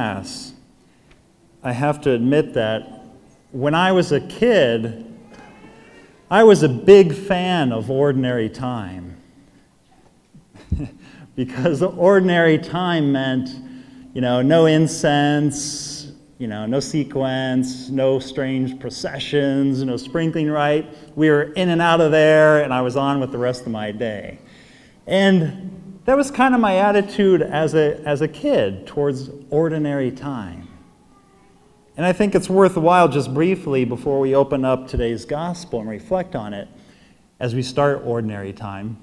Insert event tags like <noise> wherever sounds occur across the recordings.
Mass, I have to admit that when I was a kid, I was a big fan of ordinary time. <laughs> because ordinary time meant, you know, no incense, you know, no sequence, no strange processions, no sprinkling rite. We were in and out of there, and I was on with the rest of my day. And that was kind of my attitude as a, as a kid towards ordinary time. And I think it's worthwhile just briefly before we open up today's gospel and reflect on it as we start ordinary time.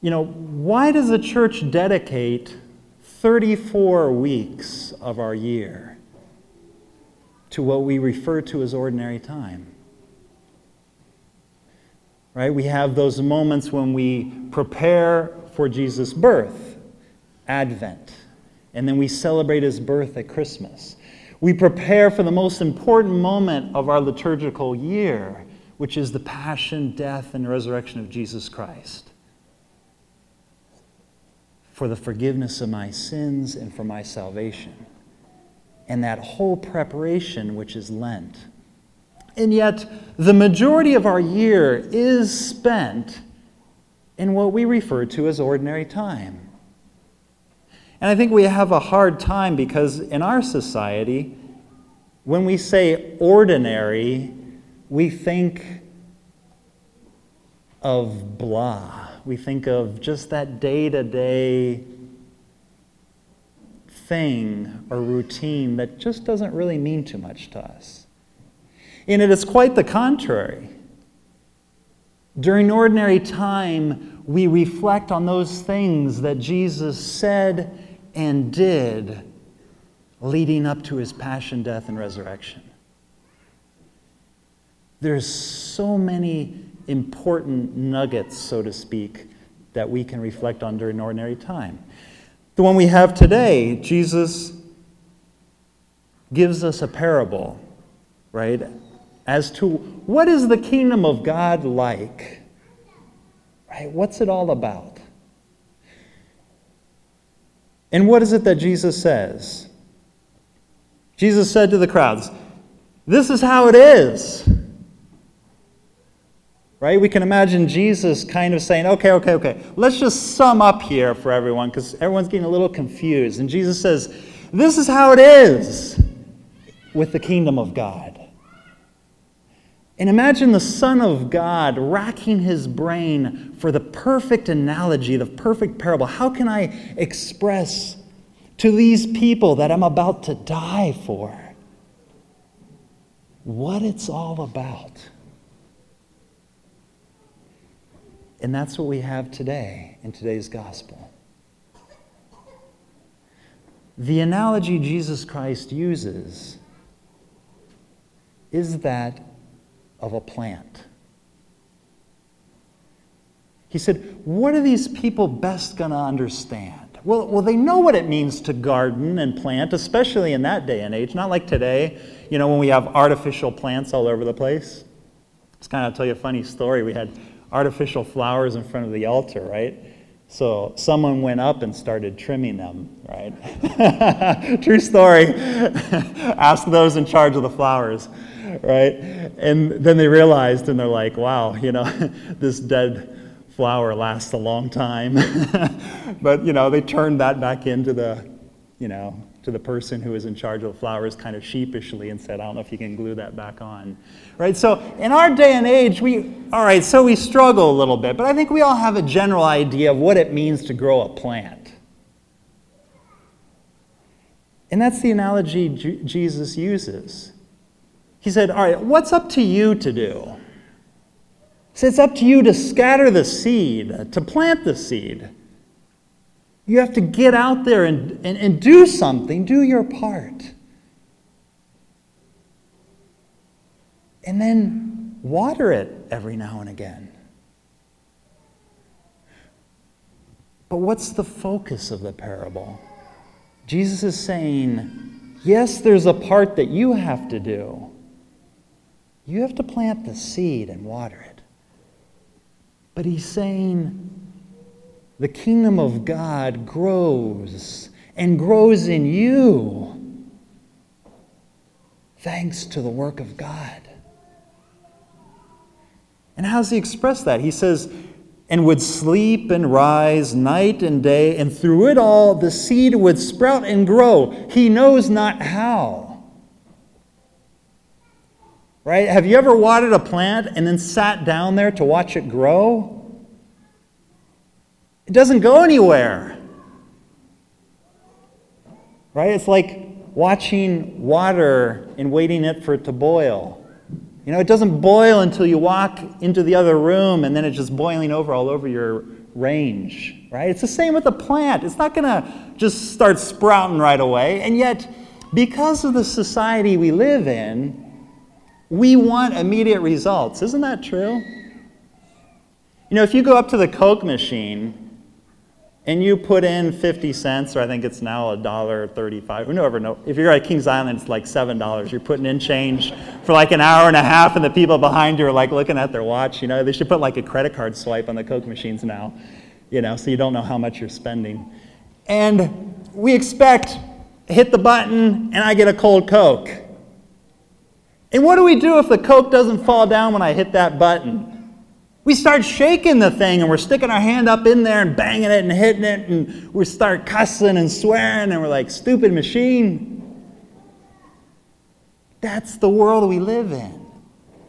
You know, why does the church dedicate 34 weeks of our year to what we refer to as ordinary time. Right? We have those moments when we prepare for Jesus' birth, Advent, and then we celebrate his birth at Christmas. We prepare for the most important moment of our liturgical year, which is the passion, death, and resurrection of Jesus Christ. For the forgiveness of my sins and for my salvation and that whole preparation, which is Lent. And yet, the majority of our year is spent in what we refer to as ordinary time. And I think we have a hard time because in our society, when we say ordinary, we think of blah. We think of just that day to day thing or routine that just doesn't really mean too much to us. And it is quite the contrary. During ordinary time, we reflect on those things that Jesus said and did leading up to his passion, death, and resurrection. There's so many important nuggets, so to speak, that we can reflect on during ordinary time. The one we have today, Jesus gives us a parable, right? As to what is the kingdom of God like? Right? What's it all about? And what is it that Jesus says? Jesus said to the crowds, This is how it is. Right? We can imagine Jesus kind of saying, okay, okay, okay, let's just sum up here for everyone because everyone's getting a little confused. And Jesus says, this is how it is with the kingdom of God. And imagine the Son of God racking his brain for the perfect analogy, the perfect parable. How can I express to these people that I'm about to die for what it's all about? And that's what we have today in today's gospel. The analogy Jesus Christ uses is that of a plant. He said, What are these people best going to understand? Well, well, they know what it means to garden and plant, especially in that day and age, not like today, you know, when we have artificial plants all over the place. It's kind of tell you a funny story. We had artificial flowers in front of the altar, right? So someone went up and started trimming them, right? <laughs> True story. <laughs> Ask those in charge of the flowers, right? And then they realized and they're like, wow, you know, <laughs> this dead flower lasts a long time. but, you know, they turned that back into the, you know, to the person who was in charge of the flowers kind of sheepishly and said, I don't know if you can glue that back on. Right? So in our day and age, we, all right, so we struggle a little bit, but I think we all have a general idea of what it means to grow a plant. And that's the analogy J- Jesus uses. He said, All right, what's up to you to do? He said, It's up to you to scatter the seed, to plant the seed. You have to get out there and, and, and do something, do your part. And then water it every now and again. But what's the focus of the parable? Jesus is saying, yes, there's a part that you have to do. You have to plant the seed and water it. But he's saying, the kingdom of God grows and grows in you thanks to the work of God. And how does he express that? He says, and would sleep and rise night and day, and through it all the seed would sprout and grow. He knows not how. Right? Have you ever watered a plant and then sat down there to watch it grow? It doesn't go anywhere. Right? It's like watching water and waiting it for it to boil. You know, it doesn't boil until you walk into the other room and then it's just boiling over all over your range, right? It's the same with the plant. It's not going to just start sprouting right away. And yet, because of the society we live in, we want immediate results. Isn't that true? You know, if you go up to the Coke machine and you put in 50 cents, or I think it's now a dollar 35. Who never know? If you're at Kings Island, it's like seven dollars. You're putting in change for like an hour and a half, and the people behind you are like looking at their watch. You know, they should put like a credit card swipe on the Coke machines now. You know, so you don't know how much you're spending. And we expect hit the button and I get a cold Coke. And what do we do if the Coke doesn't fall down when I hit that button? We start shaking the thing and we're sticking our hand up in there and banging it and hitting it and we start cussing and swearing and we're like, stupid machine. That's the world we live in.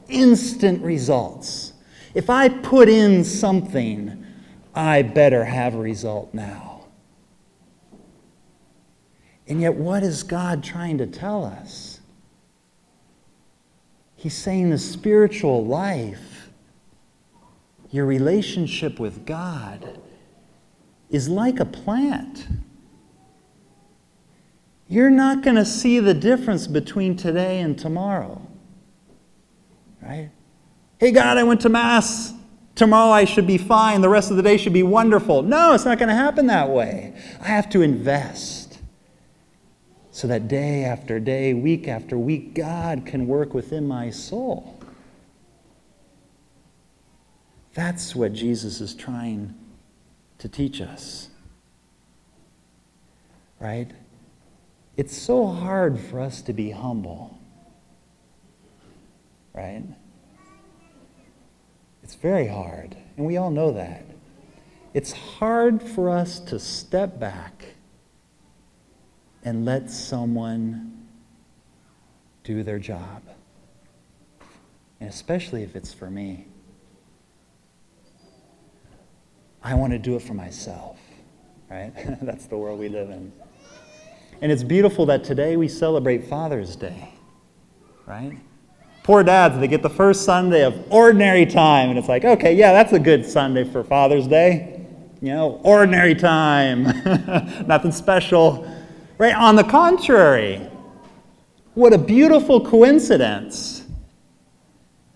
Instant results. If I put in something, I better have a result now. And yet, what is God trying to tell us? He's saying the spiritual life your relationship with God is like a plant. You're not going to see the difference between today and tomorrow. Right? Hey, God, I went to Mass. Tomorrow I should be fine. The rest of the day should be wonderful. No, it's not going to happen that way. I have to invest so that day after day, week after week, God can work within my soul. That's what Jesus is trying to teach us. Right? It's so hard for us to be humble. Right? It's very hard. And we all know that. It's hard for us to step back and let someone do their job. And especially if it's for me. I want to do it for myself, right? <laughs> That's the world we live in. And it's beautiful that today we celebrate Father's Day, right? Poor dads, they get the first Sunday of ordinary time, and it's like, okay, yeah, that's a good Sunday for Father's Day. You know, ordinary time, <laughs> nothing special. Right? On the contrary, what a beautiful coincidence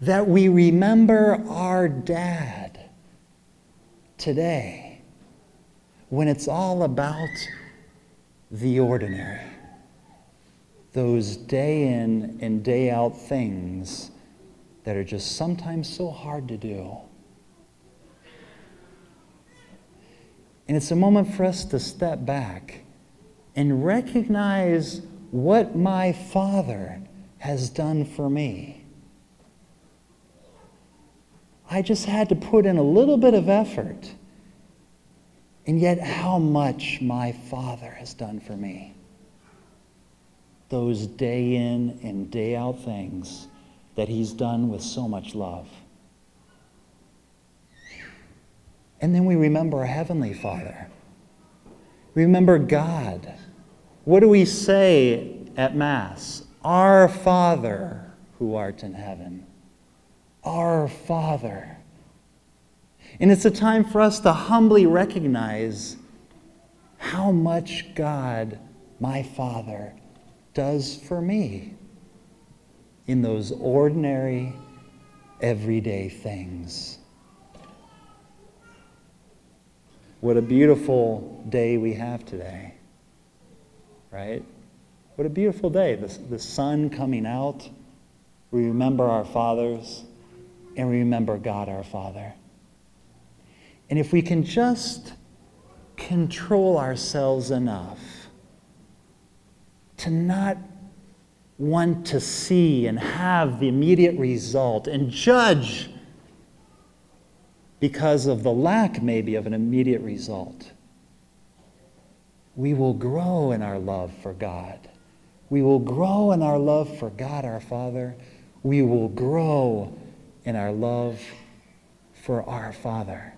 that we remember our dad today when it's all about the ordinary, those day in and day out things that are just sometimes so hard to do. And it's a moment for us to step back and recognize what my Father has done for me. I just had to put in a little bit of effort. And yet, how much my Father has done for me. Those day in and day out things that He's done with so much love. And then we remember our Heavenly Father. Remember God. What do we say at Mass? Our Father who art in heaven. Our Father. And it's a time for us to humbly recognize how much God, my Father, does for me in those ordinary, everyday things. What a beautiful day we have today, right? What a beautiful day. The, the sun coming out. We remember our fathers and remember God our Father. And if we can just control ourselves enough to not want to see and have the immediate result and judge because of the lack, maybe, of an immediate result, we will grow in our love for God. We will grow in our love for God our Father. We will grow in our love for our Father.